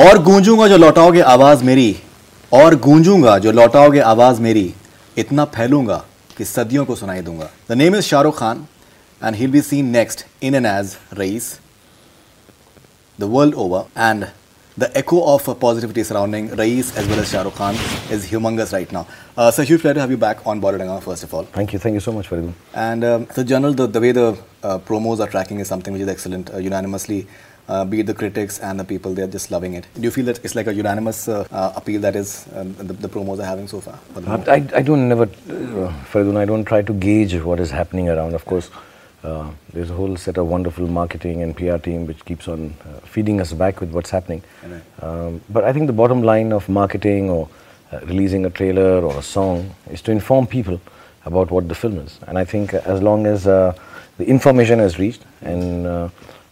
और गूंजूँगा जो लौटाओगे आवाज़ मेरी और गूंजूँगा जो लौटाओगे आवाज़ मेरी इतना फैलूँगा कि सदियों को सुनाई दूँगा। The name is Shahrukh Khan and he be seen next in and as Raees the world over and the echo of positivity surrounding Raees as well as Shahrukh Khan is humongous right now sir you flat have you back on border डंगा first of all thank you thank you so much for and general the way the promos are tracking is something which is excellent unanimously uh, be it the critics and the people, they're just loving it. Do you feel that it's like a unanimous uh, uh, appeal that is um, the, the promos are having so far? for the I, I don't never, uh, Faridoon, I don't try to gauge what is happening around. Of course, uh, there's a whole set of wonderful marketing and PR team which keeps on uh, feeding us back with what's happening. Um, but I think the bottom line of marketing or uh, releasing a trailer or a song is to inform people about what the film is. And I think as long as uh, the information has reached and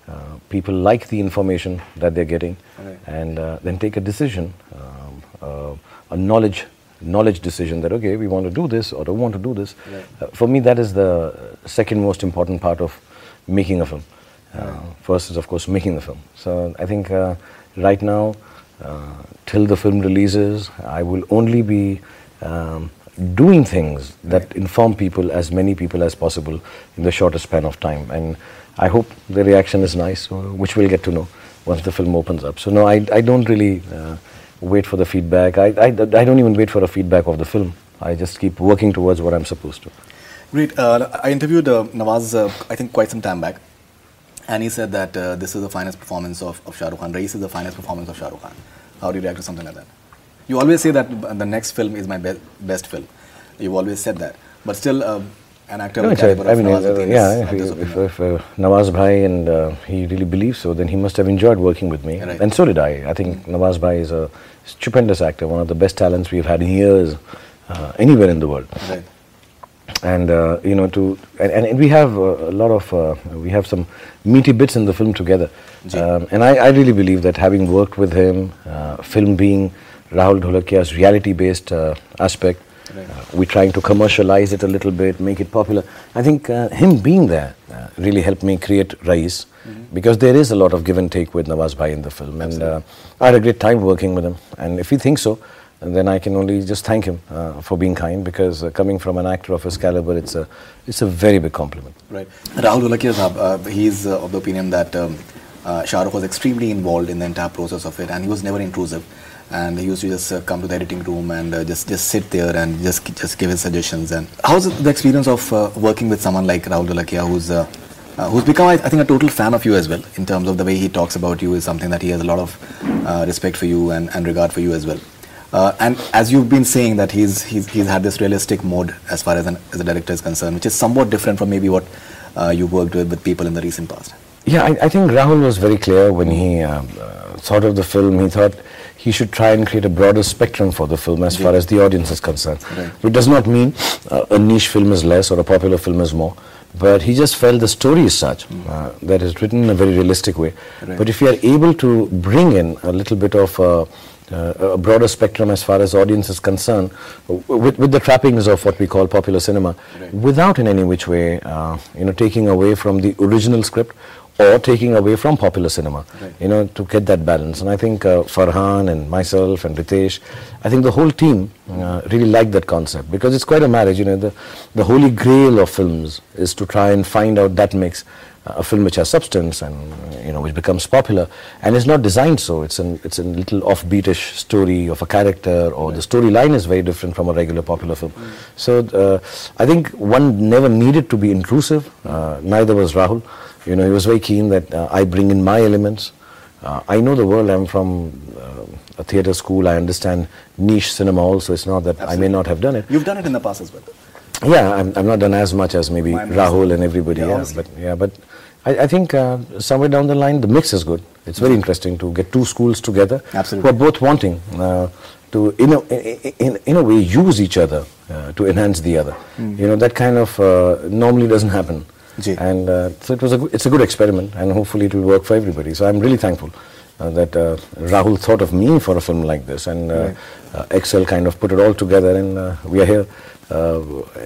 uh, people like the information that they're getting Right. and uh, then take a decision, um, uh, a knowledge knowledge decision that okay we want to do this or don't want to do this. Right. Uh, for me that is the second most important part of making a film. Uh, first is of course making the film. So I think uh, right now uh, till the film releases I will only be um, doing things that inform people as many people as possible in the shortest span of time and I hope the reaction is nice uh, which we'll get to know once the film opens up. So no I, I don't really uh, wait for the feedback. I, I, I don't even wait for a feedback of the film. I just keep working towards what I'm supposed to. Great. Uh, I interviewed uh, Nawaz, uh, I think, quite some time back, and he said that uh, this is the finest performance of, of Shah Rukh Khan. Raees is the finest performance of Shah Rukh Khan. How do you react to something like that? You always say that the next film is my be- best film. You've always said that, but still, an actor No, caliber I of mean, Nawaz uh, yeah, if, this if, if uh, Nawaz Bhai and uh, he really believes so, then he must have enjoyed working with me. Right. And so did I. I think Nawaz Bhai is a stupendous actor, one of the best talents we've had in years, uh, anywhere in the world. Right. and uh, you know to and, and we have a lot of uh, we have some meaty bits in the film together um, and I, I really believe that having worked with him uh, film being Rahul Dholakia's reality based uh, aspect Right. uh, we're trying to commercialize it a little bit make it popular I think uh, him being there uh, really helped me create Raees because there is a lot of give and take with Nawaz Bhai in the film and uh, I had a great time working with him and if he thinks so then I can only just thank him uh, for being kind because uh, coming from an actor of his caliber, it's a, it's a very big compliment. Right. Rahul Dholakia, sahab, uh, he's of the opinion that um, Shah Rukh was extremely involved in the entire process of it and he was never intrusive. And he used to just uh, come to the editing room and uh, just, just sit there and just, just give his suggestions. And how's the experience of uh, working with someone like Rahul Dholakia who's, uh, uh, who's become, I, I think, a total fan of you as well in terms of the way he talks about you is something that he has a lot of uh, respect for you and, and regard for you as well. And as you've been saying that he's, he's, he's had this realistic mode as far as, an, as a director is concerned, which is somewhat different from maybe what uh, you worked with with people in the recent past. Yeah, I, I think Rahul was very clear when he thought of the film. He thought he should try and create a broader spectrum for the film as far as the audience is concerned. Right. It does not mean uh, a niche film is less or a popular film is more. But he just felt the story is such uh, that is written in a very realistic way. Right. But if you are able to bring in a little bit of uh, uh, a broader spectrum as far as audience is concerned, with, with the trappings of what we call popular cinema, Right. without in any which way, uh, you know, taking away from the original script or taking away from popular cinema, Right. you know, to get that balance. And I think uh, Farhan and myself and Ritesh, I think the whole team uh, really liked that concept because it's quite a marriage, you know, the, the holy grail of films is to try and find out that mix. uh, A film which has substance and you know which becomes popular, and it's not designed so. It's an it's a little offbeatish story of a character, or the storyline is very different from a regular popular film. So uh, I think one never needed to be intrusive. Uh, neither was Rahul. You know, he was very keen that uh, I bring in my elements. Uh, I know the world. I'm from uh, a theatre school. I understand niche cinema also. It's not that I may not have done it. You've done it in the past as well. Yeah, I'm, I'm not done as much as maybe Rahul and everybody Yeah, else. But yeah, but I, I think uh, somewhere down the line, the mix is good. It's very interesting to get two schools together Absolutely. who are both wanting uh, to, in a, in, in a way, use each other uh, to enhance the other. You know, that kind of uh, normally doesn't happen. And uh, so it was a, it's a good experiment, and hopefully it will work for everybody. So I'm really thankful. Uh, that uh, Rahul thought of me for a film like this, and Right. Excel kind of put it all together, and uh, we are here.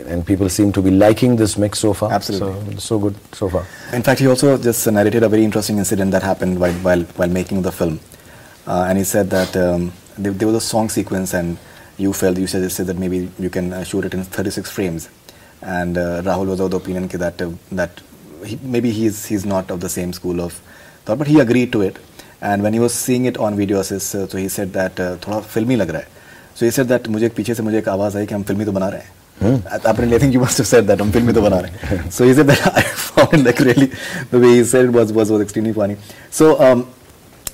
And people seem to be liking this mix so far. Absolutely. So, so good so far. In fact, he also just narrated a very interesting incident that happened while while, while making the film. uh, and he said that um, there, there was a song sequence, and you felt you suggested that maybe you can uh, shoot it in 36 frames, and uh, Rahul was of the opinion ki that uh, that he, maybe he's he's not of the same school of thought, but he agreed to it. And when he was seeing it on video assist, uh, so he said that uh, थोड़ा फिल्मी लग रहा है. So he said that मुझे एक पीछे से मुझे एक आवाज़ आई कि हम फिल्मी तो बना रहे हैं. Apparently, I think you must have said that हम फिल्मी तो बना रहे हैं. So he said that I found it like really the way he said it was was was extremely funny. So um,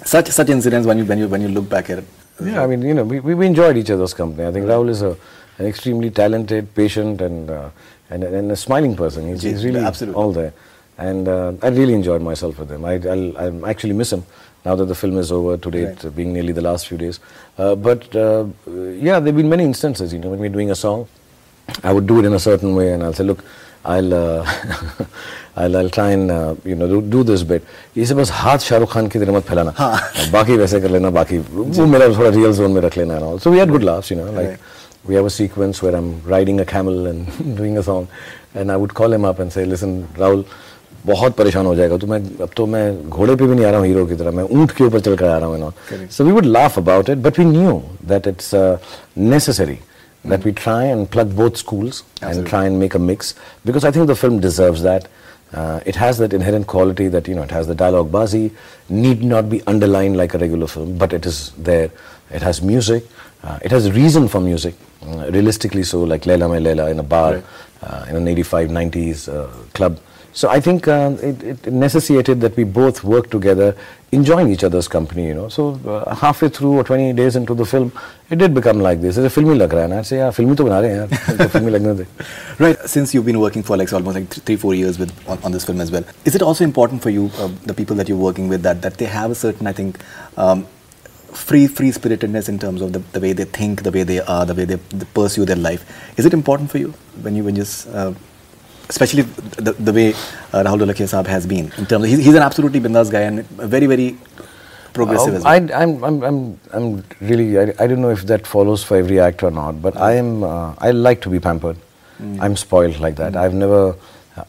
such such incidents when you when you when you look back at it. Yeah, I mean, you know, we, we enjoyed each other's company. I think Rahul is a, an extremely talented, patient, and, uh, and and a smiling person. He's, Ji, he's really absolutely. all there, and uh, I really enjoyed myself with him. I I'll, I'll actually miss him now that the film is over today, Right. it being nearly the last few days. Uh, but uh, yeah, there've been many instances. You know, when we're doing a song, I would do it in a certain way, and I'll say, look, I'll uh, I'll, I'll try and uh, you know do, do this bit. ये से बस हाथ शाहरुख खान की तरह मत फैलाना बाकी वैसे कर लेना बाकी वो मेरा थोड़ा real zone में रख लेना and all. So we had good laughs, you know. Like Right. we have a sequence where I'm riding a camel and doing a song, and I would call him up and say, listen, Rahul. बहुत परेशान हो जाएगा तो मैं अब तो मैं घोड़े पे भी नहीं आ रहा हूँ हीरो की तरह मैं ऊंट के ऊपर चल कर आ रहा हूँ Correct. so we would laugh about it, but we knew that it's uh, necessary that we try and plug both schools and Absolutely. try and make a mix because I think the film deserves that. Uh, it has that inherent quality that you know it has the dialogue bazi need not be underlined like a regular film, but it is there. It has music. Uh, it has a reason for music, uh, realistically so, like Laila Main Laila in a bar, right. uh, in an 85, 90s uh, club. So I think um, it, it, necessitated that we both work together, enjoying each other's company, you know. So uh, halfway through or 20 days into the film, it did become like this. It's a filmy lag raha and I'd say, yeah, filmy to lagna. Right, since you've been working for like almost like three, four years with on, on this film as well, is it also important for you, uh, the people that you're working with, that, that they have a certain, I think, um, free free spiritedness in terms of the, the way they think, the way they are, the way they, they pursue their life? Is it important for you when you when just uh, especially the, the way uh, Rahul Dholakia Saab has been in terms of, he's, he's an absolutely bindas guy and very very progressive as Oh, I, well. I'm, I'm, I'm, I'm really, I, I don't know if that follows for every actor or not, but I am, uh, I like to be pampered. I'm spoiled like that. I've never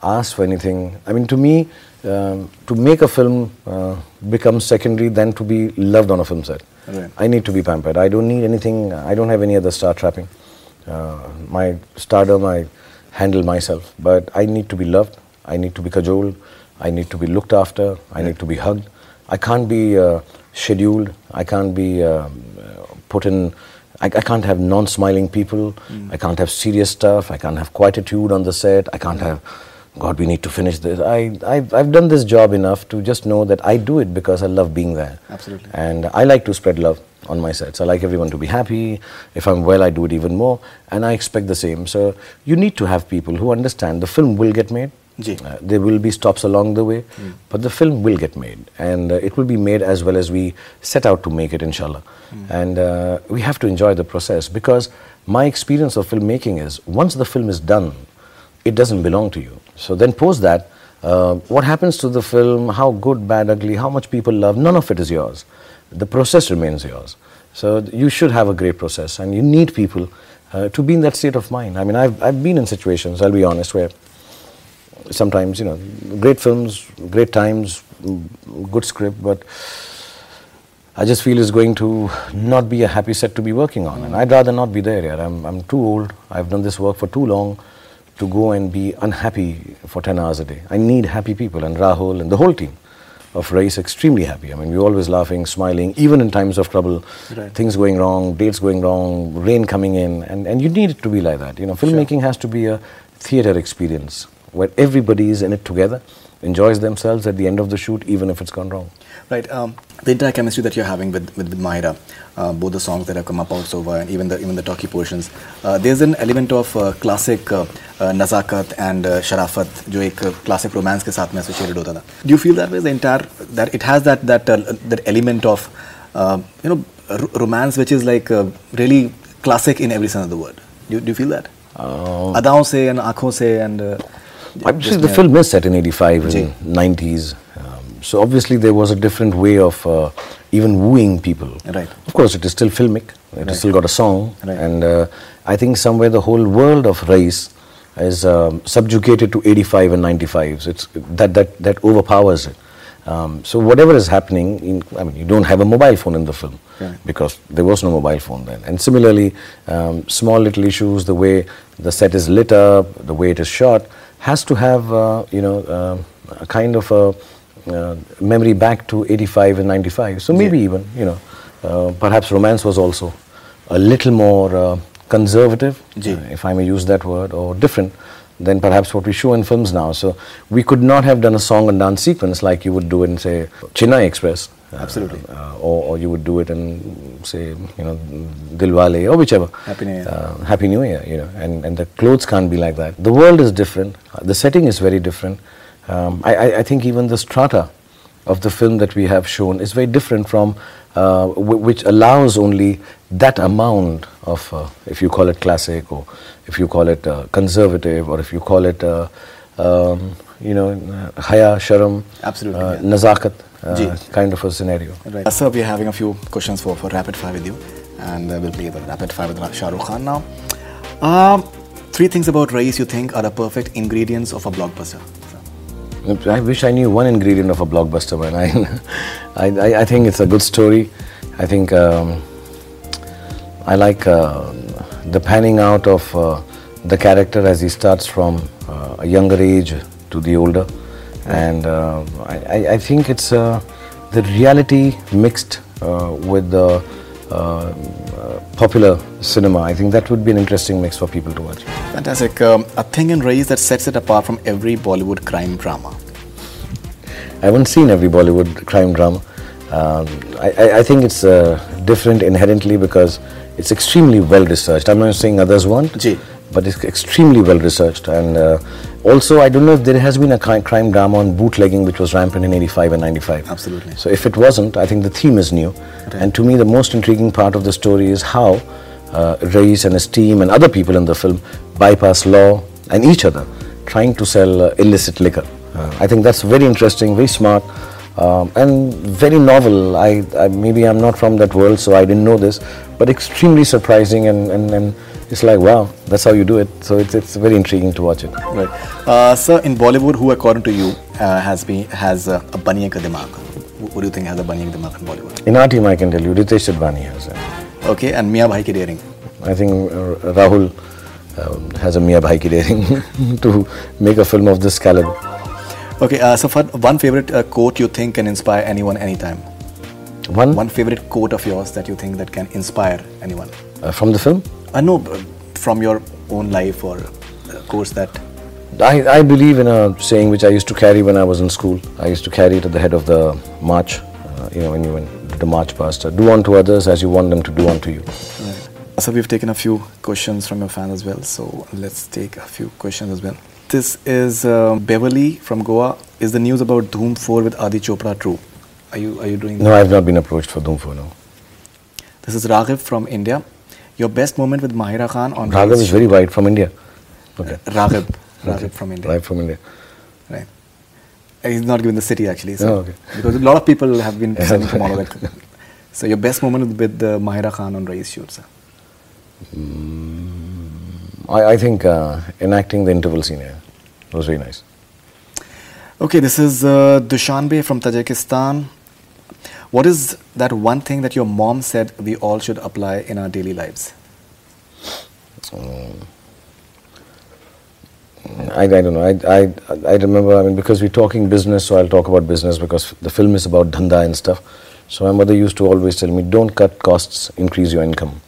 asked for anything. I mean, to me, um, to make a film uh, becomes secondary than to be loved on a film set. Right. I need to be pampered. I don't need anything, I don't have any other star trapping. Uh, my stardom, I handle myself, but I need to be loved. I need to be cajoled. I need to be looked after. I need to be hugged. I can't be uh, scheduled. I can't be uh, put in. I, I can't have non-smiling people. I can't have serious stuff. I can't have quietude on the set. I can't have. God, we need to finish this. I, I've, I've done this job enough to just know that I do it because I love being there. Absolutely. And I like to spread love on my sets. I like everyone to be happy. If I'm well, I do it even more. And I expect the same. So you need to have people who understand the film will get made. Uh, there will be stops along the way, but the film will get made. And uh, it will be made as well as we set out to make it, inshallah. And uh, we have to enjoy the process because my experience of filmmaking is once the film is done, it doesn't belong to you. So then, post that, uh, what happens to the film, how good, bad, ugly, how much people love, none of it is yours. The process remains yours. So you should have a great process, and you need people uh, to be in that state of mind. I mean, I've, I've been in situations, I'll be honest, where sometimes, you know, great films, great times, mm, good script, but I just feel it's going to not be a happy set to be working on. And I'd rather not be there. Yeah. I'm, I'm too old. I've done this work for too long to go and be unhappy for 10 hours a day. I need happy people, and Rahul and the whole team of Raees extremely happy. I mean, we're always laughing, smiling, even in times of trouble, Right. things going wrong, dates going wrong, rain coming in, and, and you need it to be like that. You know, filmmaking has to be a theater experience where everybody is in it together, enjoys themselves at the end of the shoot, even if it's gone wrong Right. Um, the entire chemistry that you're having with with, with Mahira, uh, both the songs that have come up also, uh, and even the even the talkie portions, uh, there's an element of uh, classic uh, uh, nazakat and uh, sharafat, जो एक uh, classic romance के साथ में associated होता था. Do you feel that way? The entire that it has that that uh, that element of uh, you know r- romance which is like uh, really classic in every sense of the word. Do, you- do you feel that? Uh, अदाओं से and आँखों से and uh, Actually, just the में- film is set in 85 Ji. and 90s. so obviously there was a different way of uh, even wooing people. Right. Of course, it is still filmic. It Right. has still got a song. Right. And uh, I think somewhere the whole world of Raees is um, subjugated to 85 and 95s. It's that, that, that overpowers it. Um, so whatever is happening, in, I mean, you don't have a mobile phone in the film Right. because there was no mobile phone then. And similarly, um, small little issues, the way the set is lit up, the way it is shot, has to have uh, you know um a kind of a memory back to 85 and 95. So maybe Yeah. even you know, uh, perhaps romance was also a little more uh, conservative, uh, if I may use that word, or different than perhaps what we show in films now. So we could not have done a song and dance sequence like you would do in, say, Chennai Express. uh, Absolutely. Uh, or, or you would do it in, say, you know, Dilwale or whichever. Happy New Year. Uh, Happy New Year, you know, and, and the clothes can't be like that. The world is different. Uh, The setting is very different. Um, I, I, I think even the strata of the film that we have shown is very different from uh, w- which allows only that amount of, uh, if you call it classic or if you call it uh, conservative or if you call it, uh, um, you know, uh, haya, sharam, Absolutely, uh, yeah. nazakat kind of a scenario. Right. Sir, we are having a few questions for, for rapid fire with you, and uh, we'll play the rapid fire with Shah Rukh Khan now. Um, three things about Raees you think are the perfect ingredients of a blockbuster. I wish I knew one ingredient of a blockbuster, man. I, I, I- think it's a good story. I think um, I like uh, the panning out of uh, the character as he starts from uh, a younger age to the older, and uh, I, I- think it's uh, the reality mixed uh, with the popular cinema. I think that would be an interesting mix for people to watch. Fantastic. Um, a thing in Raees that sets it apart from every Bollywood crime drama. I haven't seen every Bollywood crime drama. Um, I, I, I think it's uh, different inherently because it's extremely well researched. I'm not saying others won't, but it's extremely well researched. And uh, also, I don't know if there has been a crime drama on bootlegging which was rampant in 85 and 95. Absolutely. So if it wasn't, I think the theme is new. And to me, the most intriguing part of the story is how uh, Raees and his team and other people in the film bypass law and each other, trying to sell uh, illicit liquor. Uh, I think that's very interesting, very smart, um, and very novel. I, I maybe I'm not from that world, so I didn't know this, but extremely surprising, and, and, and it's like wow, that's how you do it. So it's it's very intriguing to watch it. Right. Uh, sir, in Bollywood, who according to you uh, has been has uh, a baniya ka dimag? Who who do you think has a baniya ka dimag in Bollywood? In our team, I can tell you, Ritesh Sidhwani has. it. Okay, and Mia Bhai ki daring. I think uh, Rahul um, has a Mia Bhai ki daring to make a film of this caliber. Okay, uh, so for one favorite uh, quote you think can inspire anyone anytime. One, One favorite quote of yours that you think that can inspire anyone. uh, from the film. Uh, no, uh, from your own life or uh, course that. I, I believe in a saying which I used to carry when I was in school. I used to carry it at the head of the march. Uh, you know, when you went the march past, uh, do unto others as you want them to do unto you. Right. So we've taken a few questions from your fans as well. So let's take a few questions as well. This is um, Beverly from Goa. Is the news about Dhoom 4 with Adi Chopra true? Are you are you doing No, I have not been approached for Dhoom 4 no. This is Raghav from India. Your best moment with Mahira Khan on Raghav is very wide from India. Okay. Raghav, Raghav from India. Right from India. Right. Uh, He's not given the city actually. So Oh, okay. Because a lot of people have been sending from all over. So your best moment with, with uh, Mahira Khan on Raees shoot, sir. I, I think uh, enacting the interval scene here was very nice. Okay, this is uh, Dushanbe from Tajikistan. What is that one thing that your mom said we all should apply in our daily lives? I, I don't know. I, I, I remember, I mean, because we're talking business, so I'll talk about business because the film is about dhanda and stuff. So my mother used to always tell me, don't cut costs, increase your income.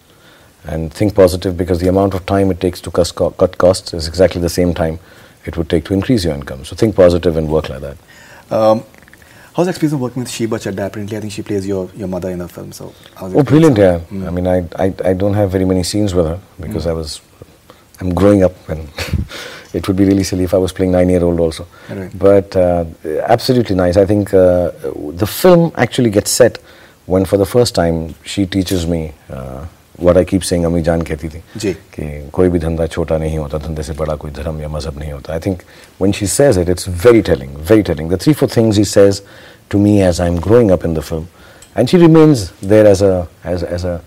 And think positive because the amount of time it takes to cut costs is exactly the same time it would take to increase your income. So think positive and work like that. Um, how's the experience of working with Sheeba Chaddha? Apparently, I think she plays your, your mother in the film. So how's Oh, brilliant, yeah. experience? I mean, I, I, I don't have very many scenes with her because I was, I'm growing up and it would be really silly if I was playing nine-year-old also. Right. But uh, absolutely nice. I think uh, the film actually gets set when for the first time she teaches me uh, what I keep saying अम्मी जान कहती थी जी कि कोई भी धंधा छोटा नहीं होता धंधे से बड़ा कोई धर्म या मज़हब नहीं होता I think when she says it it's very telling very telling the three four things he says to me as I am growing up in the film and she remains there as a as as a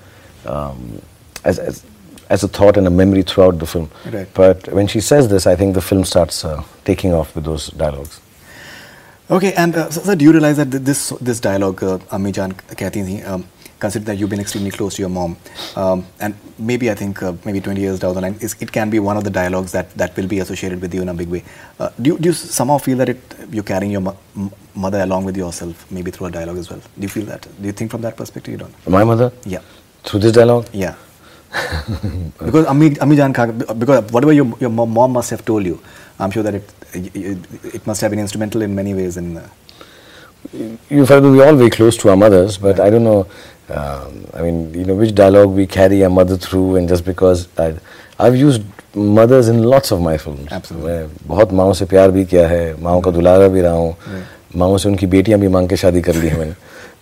as as as a thought and a memory throughout the film. Right. But when she says this, I think the film starts uh, taking off with those dialogues. Okay, and uh, so, so do you realize that this this dialogue uh, Ammi Jan Kathy um, consider that you've been extremely close to your mom, um, and maybe I think uh, maybe 20 years down the line, it can be one of the dialogues that, that will be associated with you in a big way. Uh, do, you, do you somehow feel that it you're carrying your mo- mother along with yourself, maybe through a dialogue as well? Do you feel that? Do you think from that perspective you don't? My mother? Yeah, Through this dialogue? yeah. because Ammi, Ammi Jaan Kha, because whatever your, your mom must have told you, I'm sure that it, it, it must have been instrumental in many ways in. Uh, you felt we all very close to our mothers, but I don't know. Um, I mean, you know, which dialogue we carry our mother through, and just because I, I've used mothers in lots of my films. Absolutely. मैं बहुत माओ से प्यार भी किया है माओ का दुलारा भी रहा हूँ माओ से उनकी बेटियां भी मांग के शादी कर ली है मैंने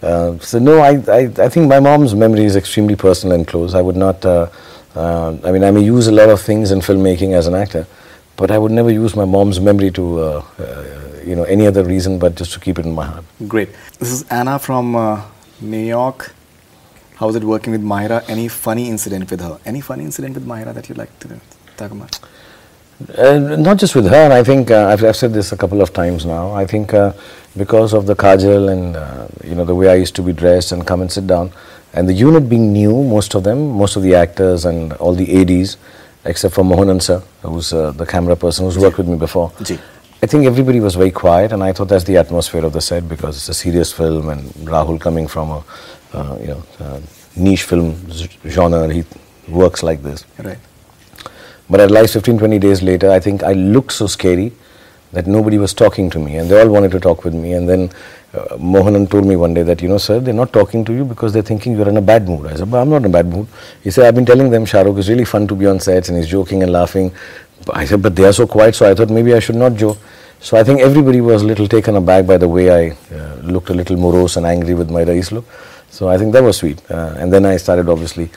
uh, so no I, I I think my mom's memory is extremely personal and close I would not uh, uh, I mean I may use a lot of things in filmmaking as an actor but I would never use my mom's memory to uh, uh, you know any other reason but just to keep it in my heart Great. This is Anna from uh, New York. How's it working with Mahira? Any funny incident with her? Any funny incident with Mahira that you'd like to talk about? Uh, not just with her, I think uh, I've, I've said this a couple of times now. I think uh, because of the kajal and uh, you know the way I used to be dressed and come and sit down, and the unit being new, most of them, most of the actors and all the ADs, except for Mohan sir, who's uh, the camera person who's worked with me before. Ji. I think everybody was very quiet, and I thought that's the atmosphere of the set because it's a serious film, and Rahul coming from a uh, you know uh, niche film genre, he works like this. Right. But at realized 15, 20 days later, I think I looked so scary that nobody was talking to me and they all wanted to talk with me. And then uh, Mohanan told me one day that, you know, sir, they're not talking to you because they're thinking you're in a bad mood. I said, but I'm not in a bad mood. He said, I've been telling them Shahrukh is really fun to be on sets and he's joking and laughing. I said, but they are so quiet, so I thought maybe I should not joke. So I think everybody was a little taken aback by the way I uh, looked a little morose and angry with my Raees look. So I think that was sweet. Uh, and then I started obviously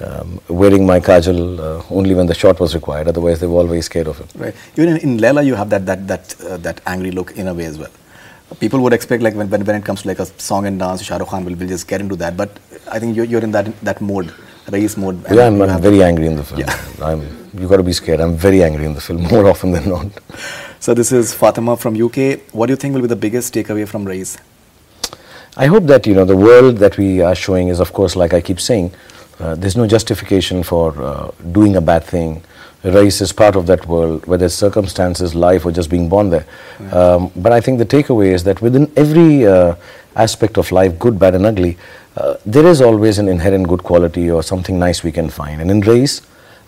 um, wearing my kajal uh, only when the shot was required. Otherwise, they were always scared of it. Right. Even in, in Leela, you have that that that uh, that angry look in a way as well. People would expect like when, when when it comes to like a song and dance, Shah Rukh Khan will, will just get into that. But I think you're, you're in that that mode, Raees mode. Yeah, I'm, I'm very angry in the film. Yeah. I'm, you got to be scared. I'm very angry in the film more often than not. So this is Fatima from UK. What do you think will be the biggest takeaway from Raees? I hope that you know the world that we are showing is, of course, like I keep saying, uh, there's no justification for uh, doing a bad thing. Raees is part of that world, whether it's circumstances, life, or just being born there. Um, but I think the takeaway is that within every uh, aspect of life, good, bad, and ugly, uh, there is always an inherent good quality or something nice we can find. And in Raees,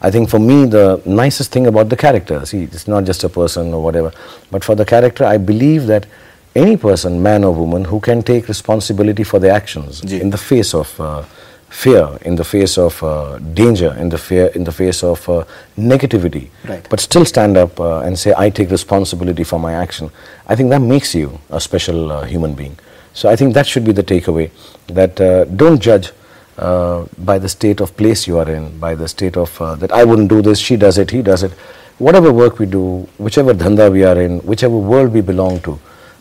I think for me, the nicest thing about the character, see, it's not just a person or whatever, but for the character, I believe that any person, man or woman, who can take responsibility for their actions Ji. in the face of uh, fear, in the face of uh, danger, in the fear, in the face of uh, negativity, Right. but still stand up uh, and say, "I take responsibility for my action." I think that makes you a special uh, human being. So I think that should be the takeaway: that uh, don't judge uh, by the state of place you are in, by the state of uh, that I wouldn't do this, she does it, he does it. Whatever work we do, whichever dhanda we are in, whichever world we belong to,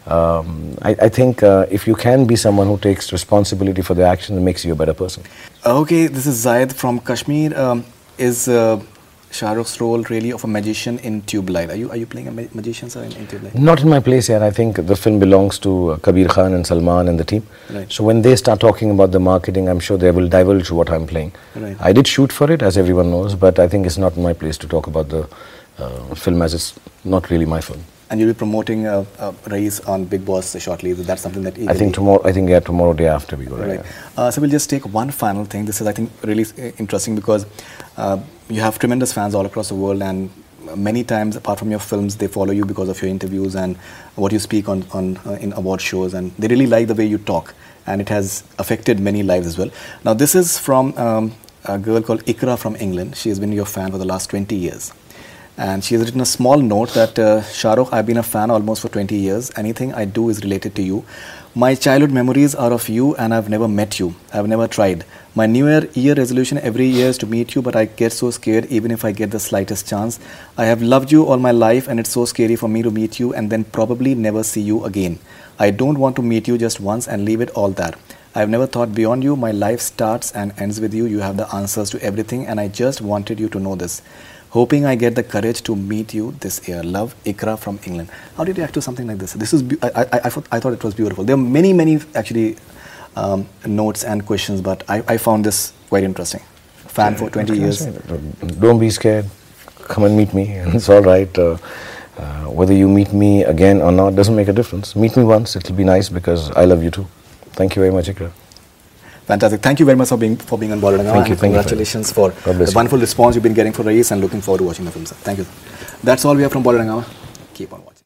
um, I, I think uh, if you can be someone who takes responsibility for their actions, it makes you a better person. Okay, this is Zayed from Kashmir. Um, is uh, Shah Rukh's role really of a magician in Tube Light? Are you are you playing a ma- magician sir in, in Tube Light? Not in my place yet. I think the film belongs to uh, Kabir Khan and Salman and the team. Right. So when they start talking about the marketing, I'm sure they will divulge what I'm playing. Right. I did shoot for it, as everyone knows, but I think it's not my place to talk about the uh, film as it's not really my film. And you'll be promoting uh, uh, on Bigg Boss shortly. That's something that I think tomorrow. I think yeah, tomorrow day after we go. Right. Right. Uh, so we'll just take one final thing. This is, I think, really uh, interesting because uh, you have tremendous fans all across the world, and many times, apart from your films, they follow you because of your interviews and what you speak on, on uh, in award shows, and they really like the way you talk, and it has affected many lives as well. Now, this is from um, a girl called Ikra from England. She has been your fan for the last 20 years. And she has written a small note that uh, I've been a fan almost for 20 years. Anything I do is related to you. My childhood memories are of you, and I've never met you. I've never tried. My New Year year resolution every year is to meet you, but I get so scared even if I get the slightest chance. I have loved you all my life, and it's so scary for me to meet you and then probably never see you again. I don't want to meet you just once and leave it all there. I've never thought beyond you. My life starts and ends with you. You have the answers to everything, and I just wanted you to know this. Hoping I get the courage to meet you this year. Love, Ikra from England. How did you react to something like this? This is I, I, I, thought, I thought it was beautiful. There are many, many actually um, notes and questions, but I, I found this quite interesting. Fan for 20 What can I years. Don't be scared. Come and meet me. It's all right. Uh, uh, whether you meet me again or not doesn't make a difference. Meet me once. It'll be nice because I love you too. Thank you very much, Ikra. Fantastic. Thank you very much for being for being on board. Thank you, And thank you. congratulations for the wonderful response you've been getting for Raees and looking forward to watching the film. sir. Thank you. That's all we have from Bollywood. Keep on watching.